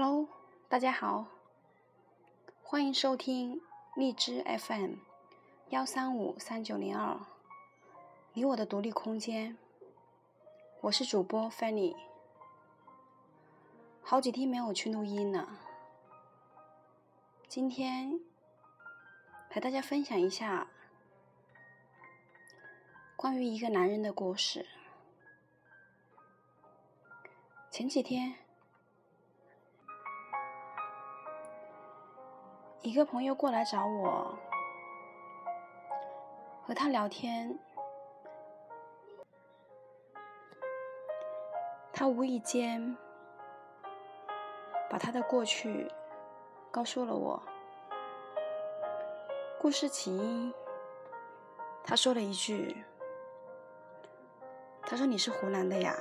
Hello，大家好，欢迎收听荔枝 FM 幺三五三九零二，你我的独立空间。我是主播 Fanny，好几天没有去录音了，今天陪大家分享一下关于一个男人的故事。前几天。一个朋友过来找我，和他聊天，他无意间把他的过去告诉了我。故事起因，他说了一句：“他说你是湖南的呀。”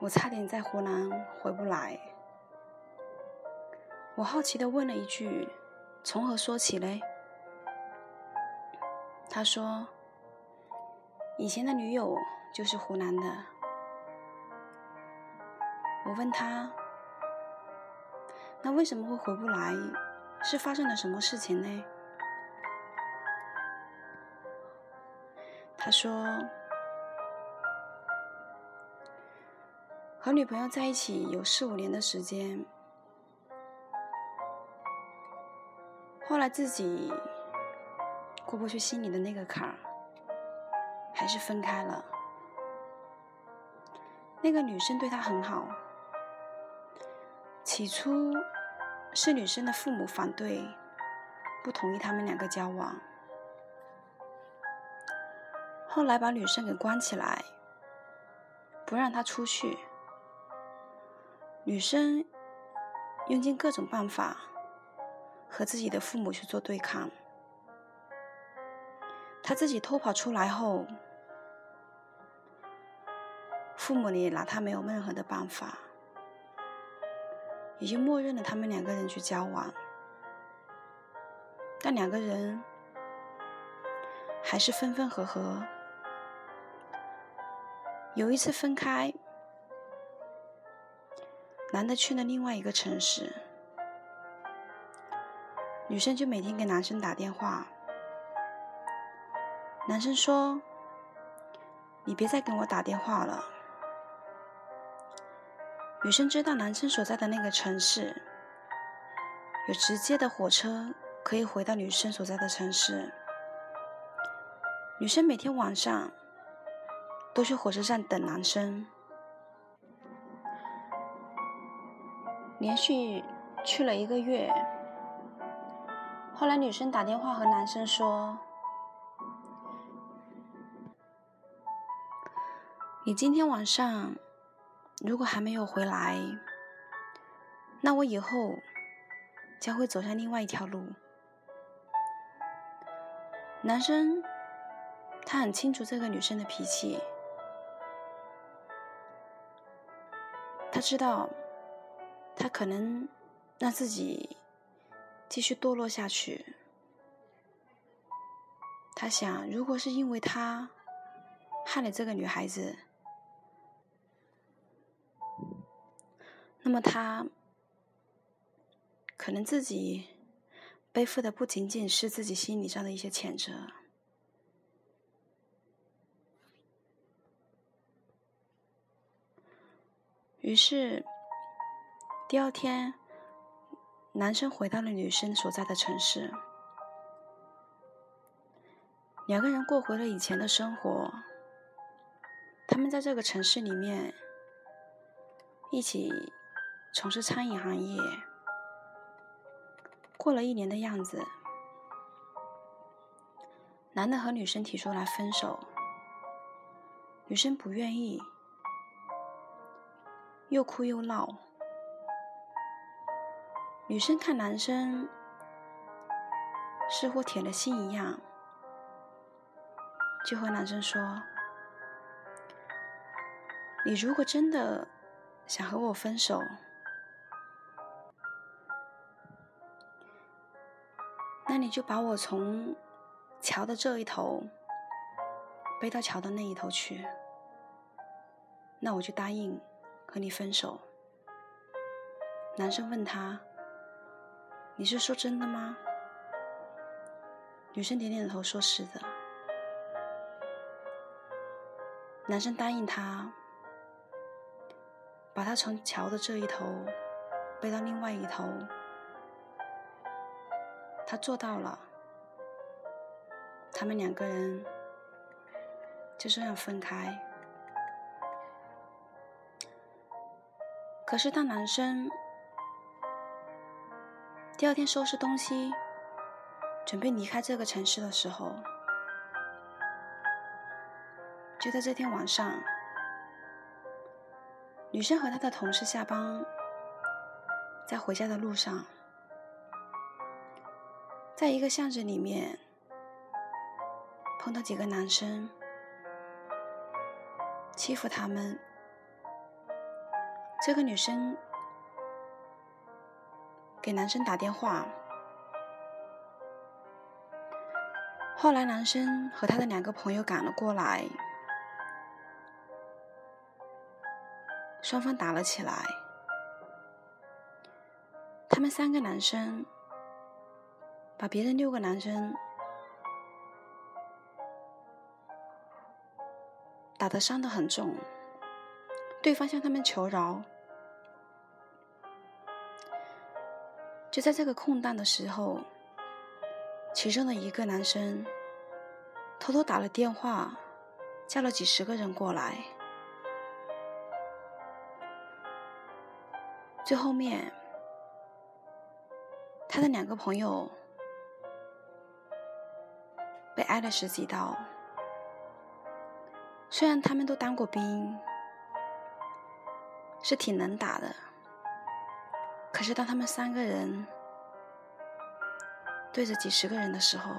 我差点在湖南回不来。我好奇的问了一句：“从何说起嘞？”他说：“以前的女友就是湖南的。”我问他：“那为什么会回不来？是发生了什么事情呢？”他说：“和女朋友在一起有四五年的时间。”后来自己过不去心里的那个坎儿，还是分开了。那个女生对他很好，起初是女生的父母反对，不同意他们两个交往。后来把女生给关起来，不让她出去。女生用尽各种办法。和自己的父母去做对抗，他自己偷跑出来后，父母也拿他没有任何的办法，也就默认了他们两个人去交往。但两个人还是分分合合。有一次分开，男的去了另外一个城市。女生就每天给男生打电话，男生说：“你别再给我打电话了。”女生知道男生所在的那个城市有直接的火车可以回到女生所在的城市，女生每天晚上都去火车站等男生，连续去了一个月。后来女生打电话和男生说：“你今天晚上如果还没有回来，那我以后将会走向另外一条路。”男生他很清楚这个女生的脾气，他知道他可能让自己。继续堕落下去。他想，如果是因为他害了这个女孩子，那么他可能自己背负的不仅仅是自己心理上的一些谴责。于是，第二天。男生回到了女生所在的城市，两个人过回了以前的生活。他们在这个城市里面一起从事餐饮行业。过了一年的样子，男的和女生提出来分手，女生不愿意，又哭又闹。女生看男生似乎铁了心一样，就和男生说：“你如果真的想和我分手，那你就把我从桥的这一头背到桥的那一头去，那我就答应和你分手。”男生问他：“你是说真的吗？”女生点点头，说是的。男生答应她，把她从桥的这一头背到另外一头。他做到了，他们两个人就这样分开。可是当男生第二天收拾东西，准备离开这个城市的时候，就在这天晚上，女生和她的同事下班，在回家的路上。在一个巷子里面，碰到几个男生欺负他们。这个女生给男生打电话，后来男生和他的两个朋友赶了过来，双方打了起来。他们三个男生。把别人六个男生打得伤得很重，对方向他们求饶。就在这个空档的时候，其中的一个男生偷偷打了电话，叫了几十个人过来。最后面，他的两个朋友。被挨了十几刀，虽然他们都当过兵，是挺能打的，可是当他们三个人对着几十个人的时候，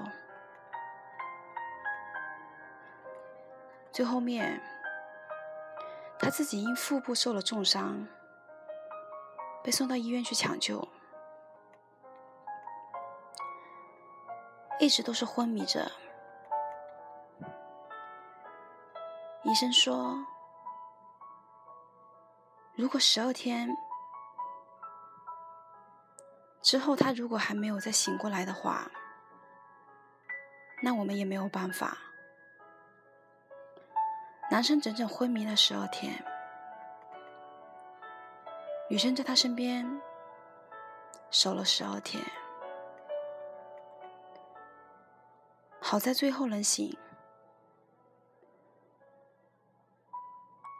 最后面他自己因腹部受了重伤，被送到医院去抢救，一直都是昏迷着。医生说：“如果十二天之后他如果还没有再醒过来的话，那我们也没有办法。”男生整整昏迷了十二天，女生在他身边守了十二天，好在最后能醒。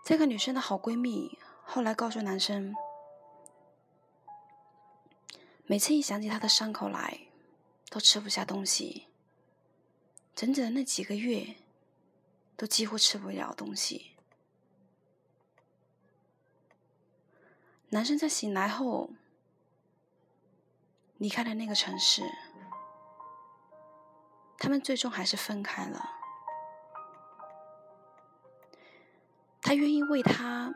这个女生的好闺蜜后来告诉男生，每次一想起他的伤口来，都吃不下东西，整整的那几个月，都几乎吃不了东西。男生在醒来后，离开了那个城市，他们最终还是分开了。他愿意为他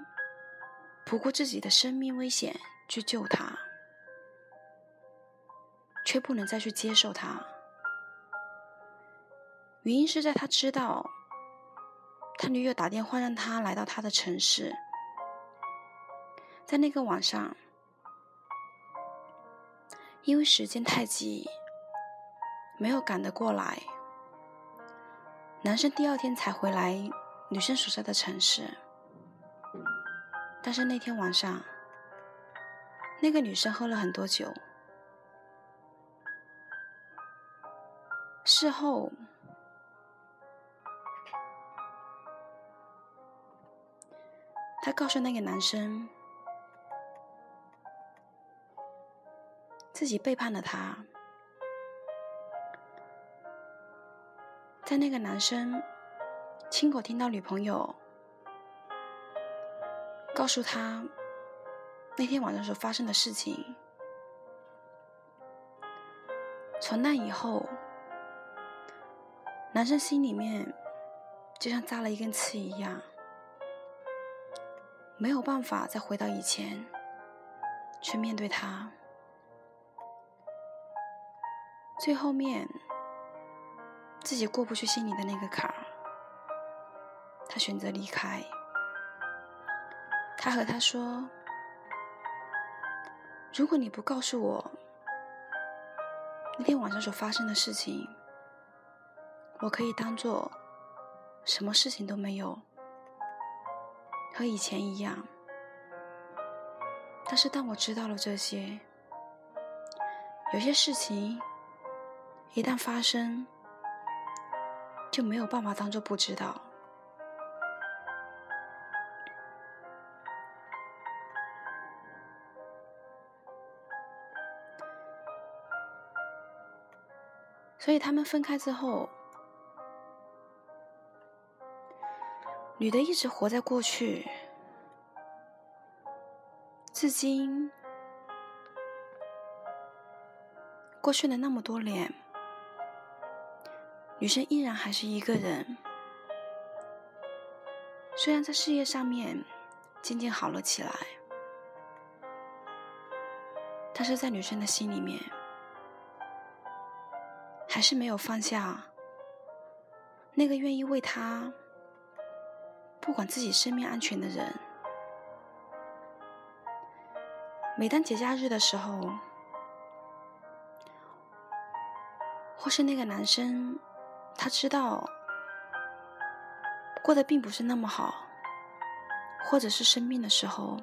不顾自己的生命危险去救他，却不能再去接受他。原因是在他知道他女友打电话让他来到他的城市，在那个晚上，因为时间太急，没有赶得过来。男生第二天才回来。女生所在的城市，但是那天晚上，那个女生喝了很多酒。事后，她告诉那个男生，自己背叛了他，在那个男生。亲口听到女朋友告诉他那天晚上所发生的事情，从那以后，男生心里面就像扎了一根刺一样，没有办法再回到以前去面对他。最后面自己过不去心里的那个坎儿。他选择离开。他和他说：“如果你不告诉我那天晚上所发生的事情，我可以当做什么事情都没有，和以前一样。但是当我知道了这些，有些事情一旦发生，就没有办法当做不知道。所以他们分开之后，女的一直活在过去，至今过去了那么多年，女生依然还是一个人。虽然在事业上面渐渐好了起来，但是在女生的心里面。还是没有放下那个愿意为她不管自己生命安全的人。每当节假日的时候，或是那个男生他知道过得并不是那么好，或者是生病的时候，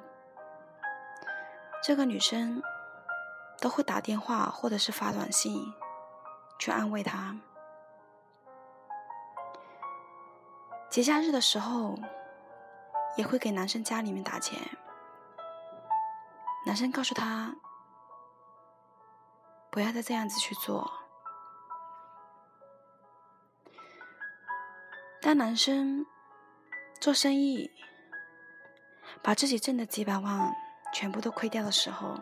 这个女生都会打电话或者是发短信。去安慰他。节假日的时候，也会给男生家里面打钱。男生告诉他，不要再这样子去做。当男生做生意，把自己挣的几百万全部都亏掉的时候，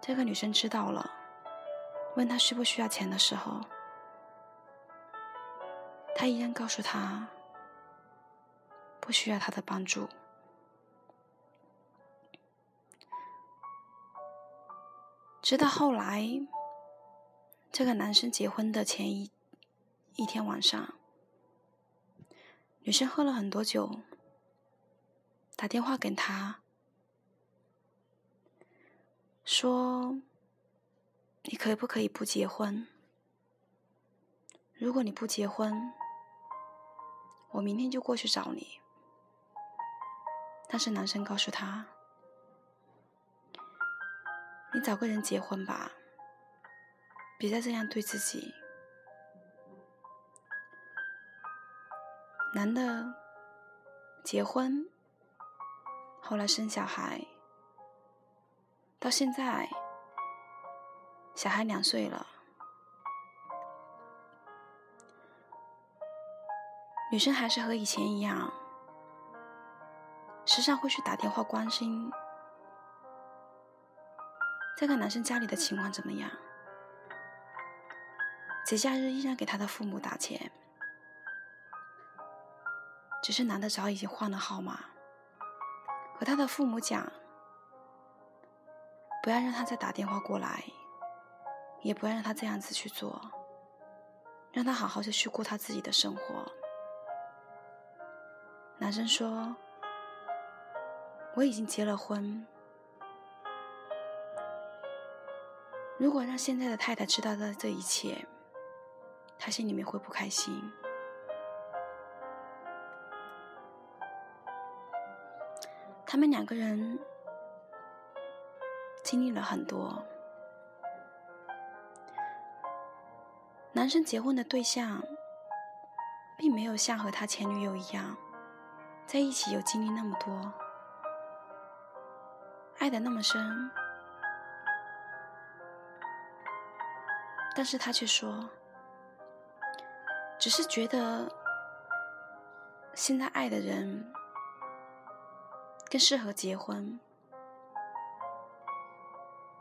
这个女生知道了。问他需不需要钱的时候，他依然告诉他不需要他的帮助。直到后来，这个男生结婚的前一一天晚上，女生喝了很多酒，打电话给他，说。你可不可以不结婚？如果你不结婚，我明天就过去找你。但是男生告诉他：“你找个人结婚吧，别再这样对自己。”男的结婚，后来生小孩，到现在。小孩两岁了，女生还是和以前一样，时常会去打电话关心这个男生家里的情况怎么样。节假日依然给他的父母打钱，只是男的早已经换了号码，和他的父母讲，不要让他再打电话过来。也不要让他这样子去做，让他好好的去过他自己的生活。男生说：“我已经结了婚，如果让现在的太太知道了这一切，他心里面会不开心。”他们两个人经历了很多。男生结婚的对象，并没有像和他前女友一样，在一起有经历那么多，爱的那么深，但是他却说，只是觉得现在爱的人更适合结婚，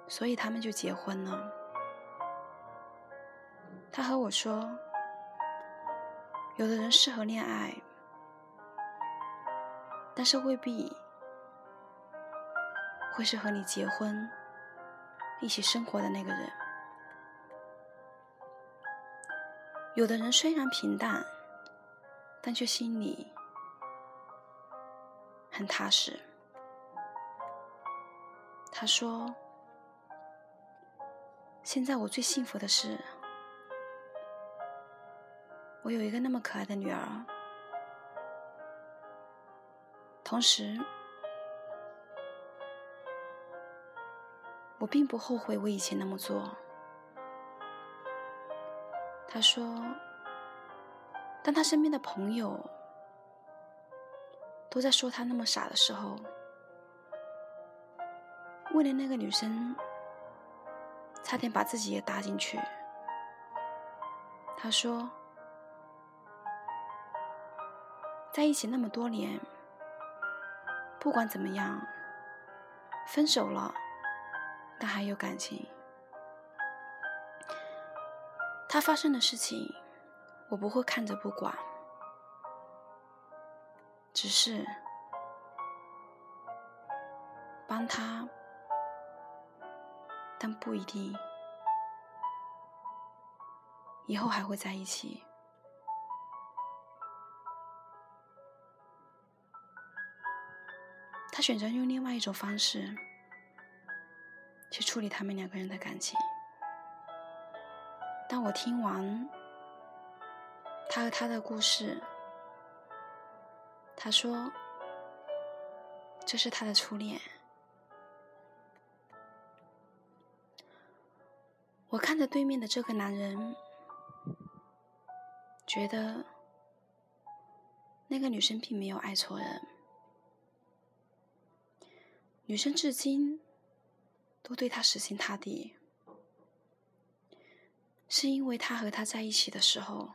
所以他们就结婚了。他和我说：“有的人适合恋爱，但是未必会是和你结婚、一起生活的那个人。有的人虽然平淡，但却心里很踏实。”他说：“现在我最幸福的是，我有一个那么可爱的女儿，同时，我并不后悔我以前那么做。他说，当他身边的朋友都在说他那么傻的时候，为了那个女生。差点把自己也搭进去。他说：“在一起那么多年，不管怎么样，分手了，但还有感情。他发生的事情，我不会看着不管，只是帮他。”但不一定，以后还会在一起。他选择用另外一种方式去处理他们两个人的感情。当我听完他和他的故事，他说：“这是他的初恋。”我看着对面的这个男人，觉得那个女生并没有爱错人。女生至今都对他死心塌地，是因为他和他在一起的时候，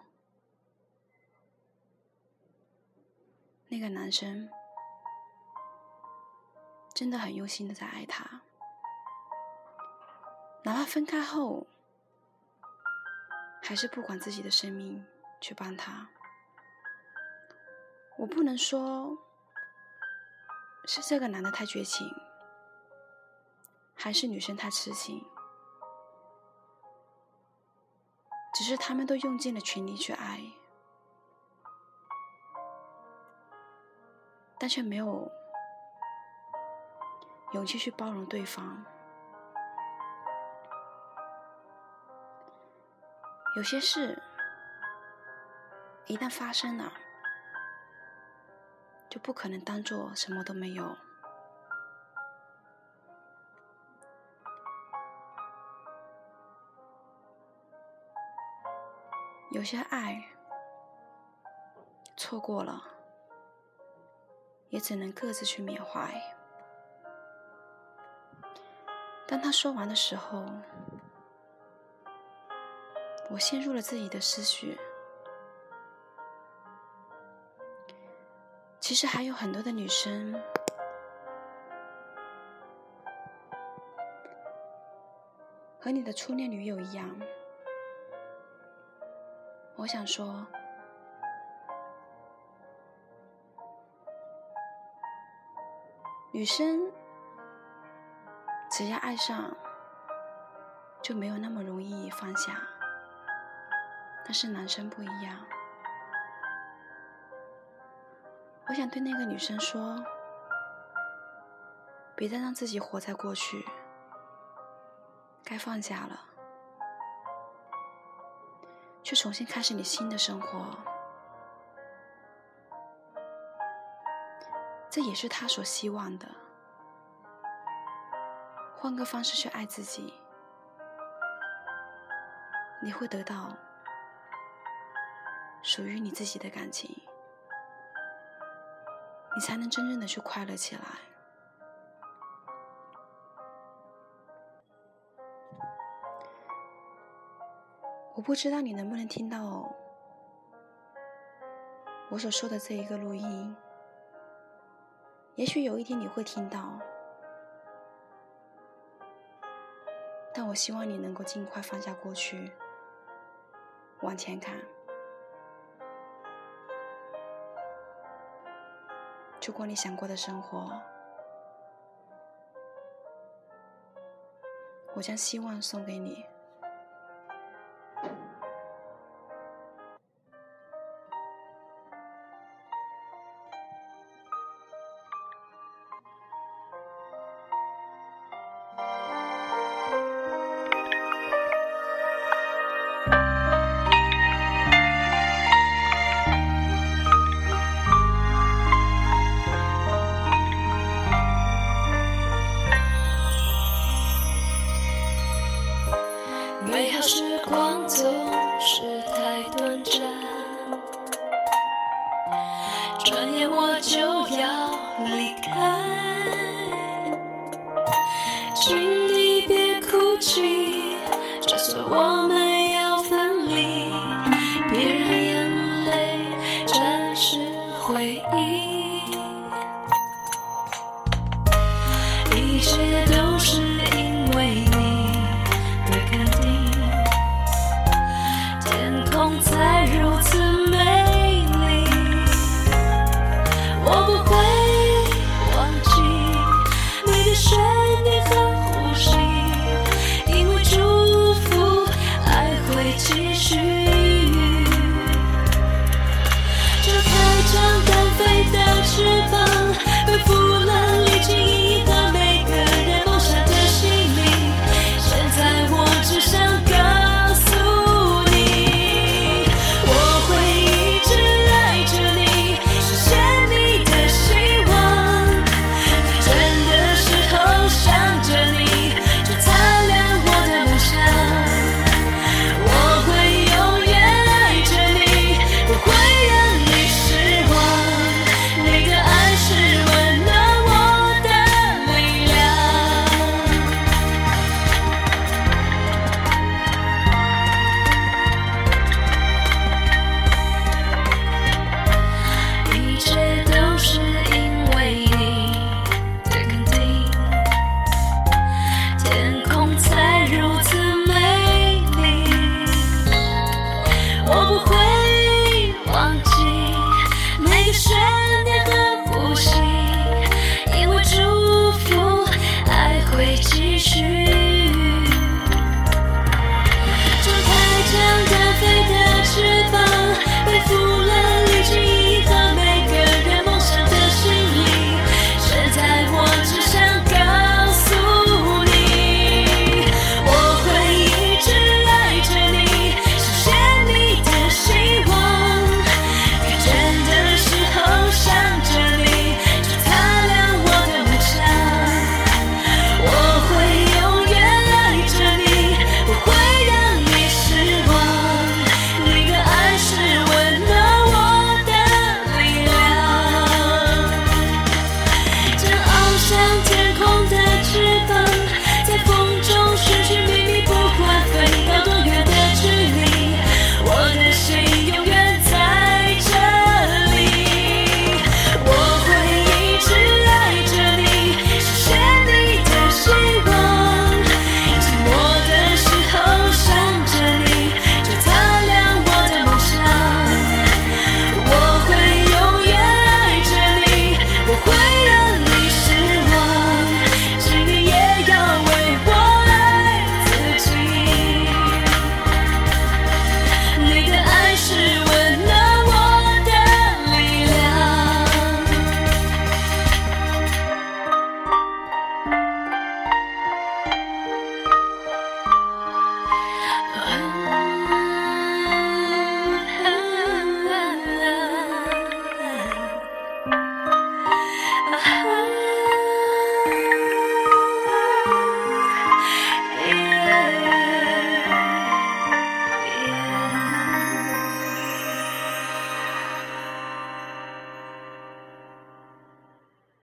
那个男生真的很用心的在爱她。哪怕分开后，还是不管自己的生命去帮他。我不能说是这个男的太绝情，还是女生太痴情，只是他们都用尽了全力去爱，但却没有勇气去包容对方。有些事一旦发生了，就不可能当做什么都没有。有些爱错过了，也只能各自去缅怀。当他说完的时候。我陷入了自己的思绪。其实还有很多的女生和你的初恋女友一样。我想说，女生只要爱上，就没有那么容易放下。但是男生不一样，我想对那个女生说：别再让自己活在过去，该放下了，去重新开始你新的生活。这也是他所希望的，换个方式去爱自己，你会得到。属于你自己的感情，你才能真正的去快乐起来。不知道你能不能听到我所说的这一个录音，也许有一天你会听到，但我希望你能够尽快放下过去，往前看。去过你想过的生活，我将希望送给你。转眼我就要离开。